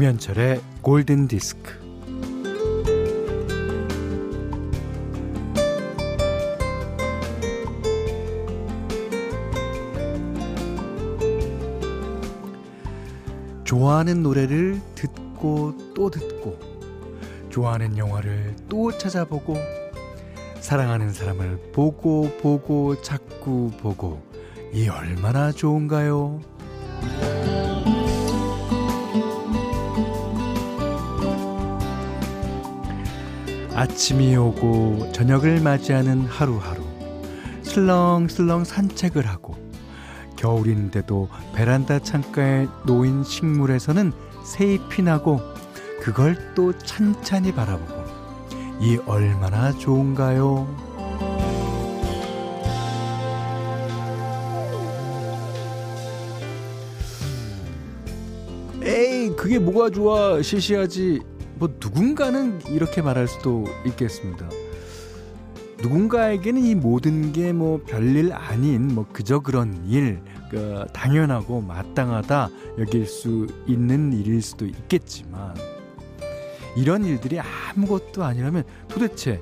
김현철의 골든 디스크. 좋아하는 노래를 듣고 또 듣고 좋아하는 영화를 또 찾아보고 사랑하는 사람을 보고 보고 자꾸 보고 이 얼마나 좋은가요? 아침이 오고 저녁을 맞이하는 하루하루 슬렁슬렁 산책을 하고 겨울인데도 베란다 창가에 놓인 식물에서는 새잎이 나고 그걸 또 찬찬히 바라보고 이 얼마나 좋은가요? 에이 그게 뭐가 좋아 시시하지 뭐 누군가는 이렇게 말할 수도 있겠습니다. 누군가에게는 이 모든 게 뭐 별일 아닌 뭐 그저 그런 일, 그 당연하고 마땅하다 여길 수 있는 일일 수도 있겠지만 이런 일들이 아무것도 아니라면 도대체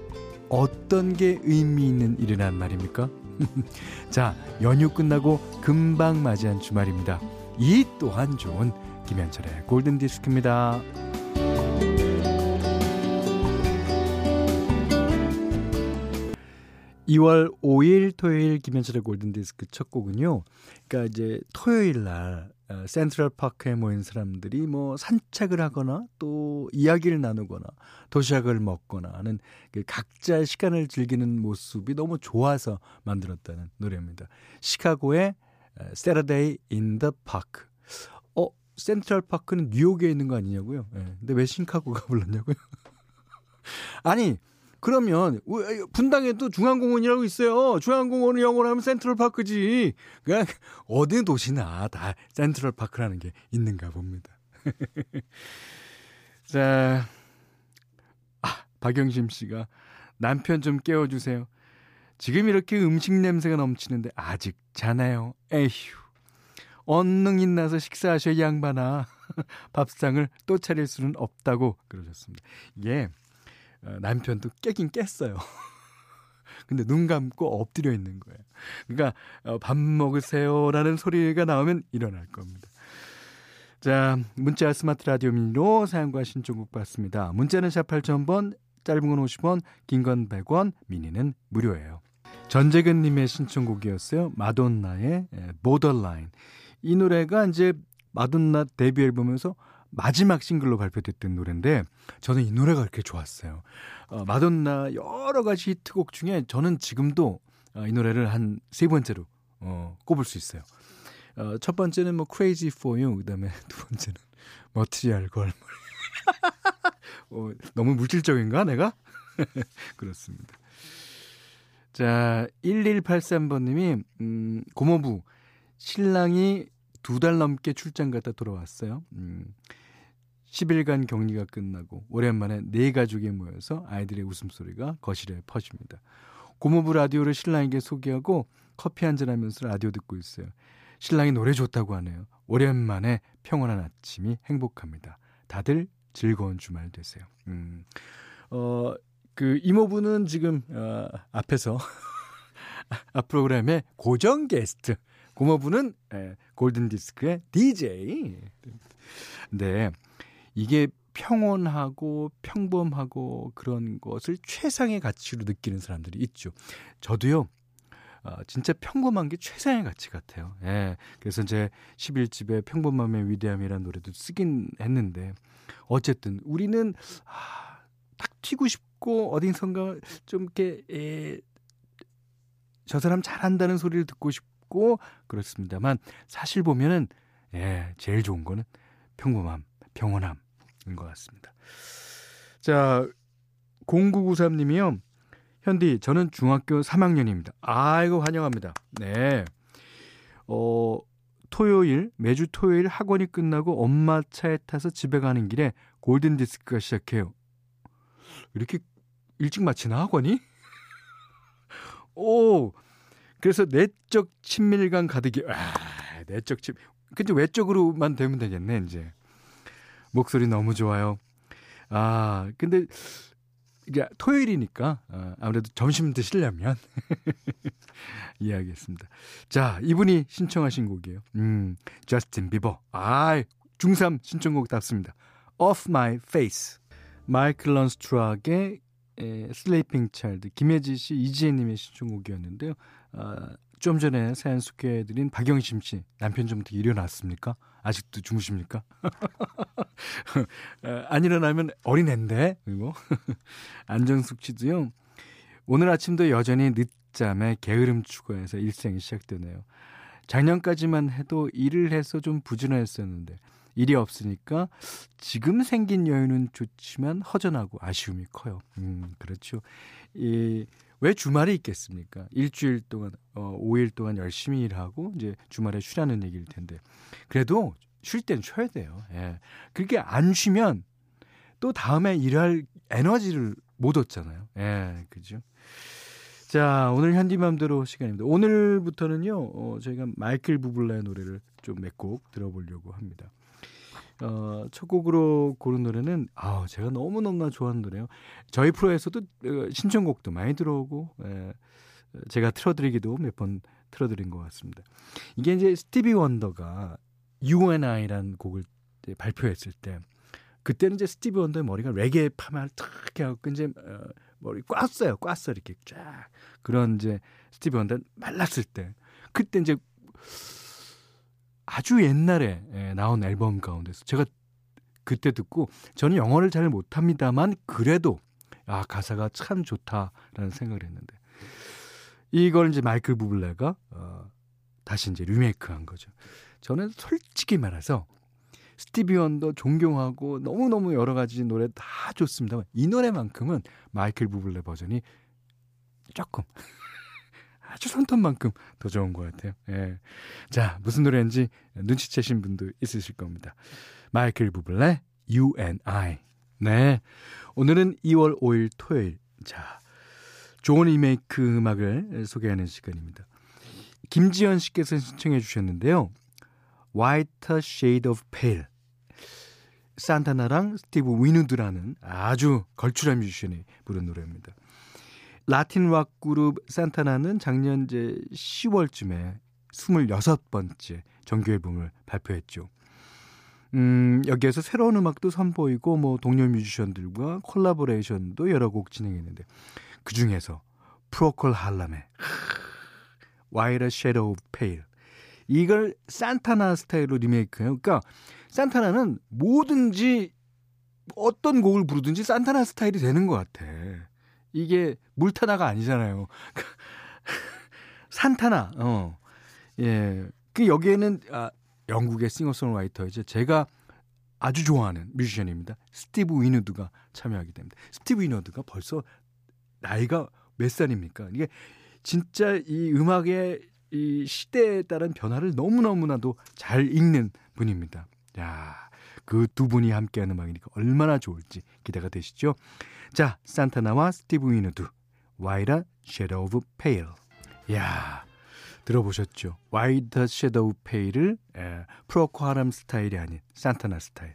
어떤 게 의미 있는 일이란 말입니까? 자, 연휴 끝나고 금방 맞이한 주말입니다. 이 또한 좋은 김현철의 골든 디스크입니다. 2월 5일 토요일 김현철의 골든디스크 첫 곡은요. 그러니까 이제 토요일 날 어, 센트럴 파크에 모인 사람들이 뭐 산책을 하거나 또 이야기를 나누거나 도시락을 먹거나 하는 그 각자의 시간을 즐기는 모습이 너무 좋아서 만들었다는 노래입니다. 시카고의 Saturday in the Park. 어, 센트럴 파크는 뉴욕에 있는 거 아니냐고요? 네. 근데 왜 시카고가 불렀냐고요? 아니, 그러면 분당에도 중앙공원이라고 있어요. 중앙공원을 영어로 하면 센트럴파크지. 그냥 어느 도시나 다 센트럴파크라는 게 있는가 봅니다. 자, 아, 박영심 씨가 남편 좀 깨워주세요. 지금 이렇게 음식 냄새가 넘치는데 아직 자나요? 에휴. 언능 인나서 식사하셔 양반아. 밥상을 또 차릴 수는 없다고 그러셨습니다. 예. 어, 남편도 깨긴 깼어요. 근데 눈 감고 엎드려 있는 거예요. 그러니까 어, 밥 먹으세요라는 소리가 나오면 일어날 겁니다. 자, 문자 스마트 라디오 미니로 사용과 신청곡 받습니다. 문자는 샵 8000번, 짧은 건 50원, 긴 건 100원, 미니는 무료예요. 전재근 님의 신청곡이었어요. 마돈나의 보더라인. 이 노래가 이제 마돈나 데뷔 앨범에서 마지막 싱글로 발표됐던 노래인데 저는 이 노래가 그렇게 좋았어요. 어, 마돈나 여러 가지 히트곡 중에 저는 지금도 어, 이 노래를 한 세 번째로 어, 꼽을 수 있어요. 어, 첫 번째는 뭐 Crazy for You, 그다음에 두 번째는 머티리얼 걸. 어, 너무 물질적인가 내가? 그렇습니다. 자, 1183번님이, 음, 고모부, 신랑이 두 달 넘게 출장 갔다 돌아왔어요. 음, 10일간 격리가 끝나고 오랜만에 네 가족이 모여서 아이들의 웃음소리가 거실에 퍼집니다. 고모부 라디오를 신랑에게 소개하고 커피 한잔 하면서 라디오 듣고 있어요. 신랑이 노래 좋다고 하네요. 오랜만에 평온한 아침이 행복합니다. 다들 즐거운 주말 되세요. 음, 어, 그 이모부는 지금, 어, 앞에서 앞 프로그램의 고정 게스트 고모부는 예, 골든 디스크의 DJ. 네. 이게 평온하고 평범하고 그런 것을 최상의 가치로 느끼는 사람들이 있죠. 저도요. 어, 진짜 평범한 게 최상의 가치 같아요. 예. 그래서 제 11집에 평범함의 위대함이라는 노래도 쓰긴 했는데 어쨌든 우리는 아, 딱 튀고 싶고 어딘선가 좀 이렇게 에, 저 사람 잘한다는 소리를 듣고 싶고 있고 그렇습니다만 사실 보면은 예, 제일 좋은 거는 평범함, 평온함인 것 같습니다. 자, 0993님이요. 현디, 저는 중학교 3학년입니다. 아이고, 환영합니다. 네. 어, 토요일, 매주 토요일 학원이 끝나고 엄마 차에 타서 집에 가는 길에 골든 디스크가 시작해요. 이렇게 일찍 마치나 학원이? 오 그래서 내적 친밀감 가득이 아 내적 친 근데 외적으로만 되면 되겠네 이제 목소리 너무 좋아요. 아 근데 이게 토요일이니까 어, 아무래도 점심 드시려면 이해하겠습니다. 자 이분이 신청하신 곡이에요. 음 저스틴 비버 아 중3 신청곡 답습니다. Off My Face 마이클 런스트락의 슬레이핑 차일드 김혜지 씨, 이지혜님의 신청곡이었는데요. 아, 좀 전에 사연 소개해드린 박영심 씨 남편 좀 어떻게 일어났습니까? 아직도 주무십니까? 안 일어나면 어린애인데 그리고 안정숙 씨도요. 오늘 아침도 여전히 늦잠에 게으름 추가해서 일생이 시작되네요. 작년까지만 해도 일을 해서 좀 부진했었는데 일이 없으니까 지금 생긴 여유는 좋지만 허전하고 아쉬움이 커요. 음, 그렇죠. 이, 왜 주말이 있겠습니까? 일주일 동안, 어, 5일 동안 열심히 일하고 이제 주말에 쉬라는 얘기일 텐데. 그래도 쉴 땐 쉬어야 돼요. 예. 그렇게 안 쉬면 또 다음에 일할 에너지를 못 얻잖아요. 예, 그죠? 자, 오늘 현디맘대로 시간입니다. 오늘부터는요, 어, 저희가 마이클 부블라의 노래를 좀 몇 곡 들어보려고 합니다. 어, 첫 곡으로 고른 노래는 아, 제가 너무 너무나 좋아하는 노래요. 저희 프로에서도 어, 신청곡도 많이 들어오고 예, 제가 틀어드리기도 몇 번 틀어드린 것 같습니다. 이게 이제 스티비 원더가 You and I라는 곡을 발표했을 때 그때는 이제 스티비 원더의 머리가 레게 파마를 탁 해갖고 이제 어, 머리 꽈어요 꽈어 이렇게 쫙 그런 이제 스티비 원더 말랐을 때 그때 이제 아주 옛날에 예, 나온 앨범 가운데서 제가 그때 듣고 저는 영어를 잘 못합니다만 그래도 아 가사가 참 좋다라는 생각을 했는데 이걸 이제 마이클 부블레가 어, 다시 이제 리메이크한 거죠. 저는 솔직히 말해서 스티비 원더 존경하고 너무너무 여러 가지 노래 다 좋습니다만 이 노래만큼은 마이클 부블레 버전이 조금 아주 손톱만큼 더 좋은 것 같아요. 예. 자, 무슨 노래인지 눈치채신 분도 있으실 겁니다. 마이클 부블레, You and I. 네. 오늘은 2월 5일 토요일. 자, 좋은 리메이크 음악을 소개하는 시간입니다. 김지연 씨께서 신청해 주셨는데요. Whiter Shade of Pale. 산타나랑 스티브 윈우드라는 아주 걸출한 뮤지션이 부른 노래입니다. 라틴 락 그룹 산타나는 작년 이제 10월쯤에 26번째 정규 앨범을 발표했죠. 음, 여기에서 새로운 음악도 선보이고 뭐 동료 뮤지션들과 콜라보레이션도 여러 곡 진행했는데 그 중에서 프로콜 할람의 White Shadow Pale 이걸 산타나 스타일로 리메이크해요. 그러니까 산타나는 뭐든지 어떤 곡을 부르든지 산타나 스타일이 되는 것 같아. 이게 물타나가 아니잖아요. 산타나, 어. 예. 그 여기에는, 아, 영국의 싱어송라이터이죠. 제가 아주 좋아하는 뮤지션입니다. 스티브 윈우드가 참여하게 됩니다. 스티브 윈우드가 벌써 나이가 몇 살입니까? 이게 진짜 이 음악의 이 시대에 따른 변화를 너무너무나도 잘 읽는 분입니다. 야, 그 두 분이 함께하는 음악이니까 얼마나 좋을지 기대가 되시죠? 자, 산타나와 스티브 윈우드, White Shadow of Pale. 야 들어보셨죠? White Shadow Pale을 에, 프로코하람 스타일이 아닌 산타나 스타일.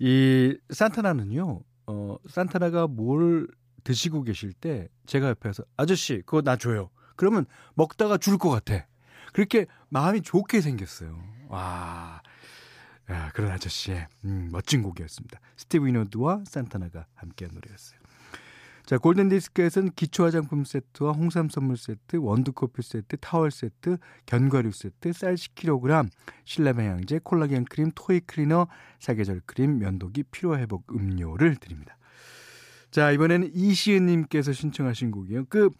이 산타나는요, 어, 산타나가 뭘 드시고 계실 때 제가 옆에서 아저씨 그거 나 줘요. 그러면 먹다가 줄 것 같아. 그렇게 마음이 좋게 생겼어요. 와. 야, 그런 아저씨의 음, 멋진 곡이었습니다. 스티브 위너드와 산타나가 함께한 노래였어요. 자, 골든디스크에서는 기초 화장품 세트와 홍삼 선물 세트, 원두커피 세트, 타월 세트, 견과류 세트, 쌀 10kg, 실내 방향제, 콜라겐 크림, toy cleaner, 사계절 크림, 면도기, 피로회복 음료를 드립니다. 자, 이번에는 이시은님께서 신청하신 곡이에요. 그,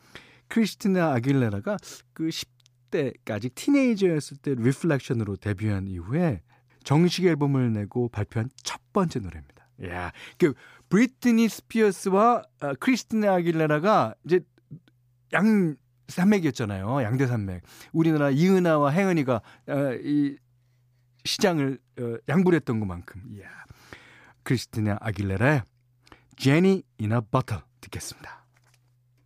크리스티나 아길레라가 그 10대까지 틴에이저였을 때 Reflection으로 데뷔한 이후에 정식 앨범을 내고 발표한 첫 번째 노래입니다. 야, 그 브리트니 스피어스와 어, 크리스티나 아길레라가 이제 양 산맥이었잖아요. 양대 산맥. 우리나라 이은하와 혜은이가 어, 이 시장을 어, 양불했던 것만큼. 이야. 크리스티나 아길레라의 Jenny in a Bottle 듣겠습니다.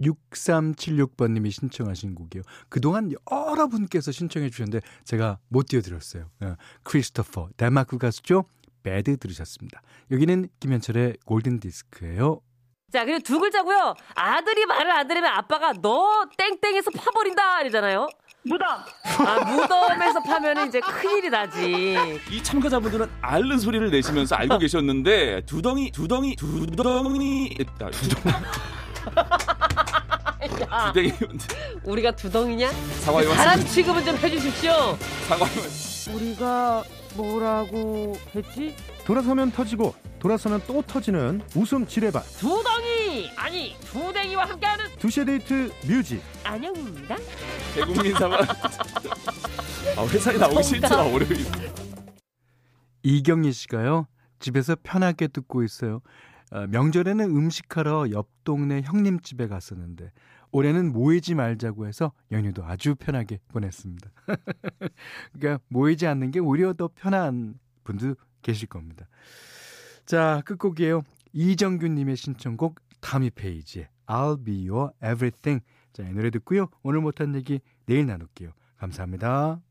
6376번님이 신청하신 곡이요. 그동안 여러분께서 신청해 주셨는데 제가 못 띄워드렸어요. 어, 크리스토퍼, 덴마크 가수죠? 배드 들으셨습니다. 여기는 김현철의 골든 디스크예요. 자, 그리고 두 글자고요. 아들이 말을 안 들으면 아빠가 너 땡땡에서 파버린다 이러잖아요. 무덤. 아, 무덤에서 파면 이제 큰일이 나지. 이 참가자분들은 앓는 소리를 내시면서 알고 계셨는데 두덩이 두덩이 두덩이 아, 두덩 야, 두덩이 우리가 두덩이냐? 사과의 사람 말씀 취급은 좀 해주십시오. 사과의 말씀 우리가 뭐라고 했지? 돌아서면 터지고 돌아서면 또 터지는 웃음 지뢰밭 두덩이 아니 두댕이와 함께하는 두시의 데이트 뮤직 안녕입니다. 대국민 사과 아, 회사에 나오기 싫더라 월요일 이경희 씨가요. 집에서 편하게 듣고 있어요. 어, 명절에는 음식하러 옆 동네 형님 집에 갔었는데 올해는 모이지 말자고 해서 연휴도 아주 편하게 보냈습니다. 그러니까 모이지 않는 게 오히려 더 편한 분도 계실 겁니다. 자, 끝곡이에요. 이정균 님의 신청곡 타미 페이지의 I'll be your everything. 자, 이 노래 듣고요. 오늘 못한 얘기 내일 나눌게요. 감사합니다.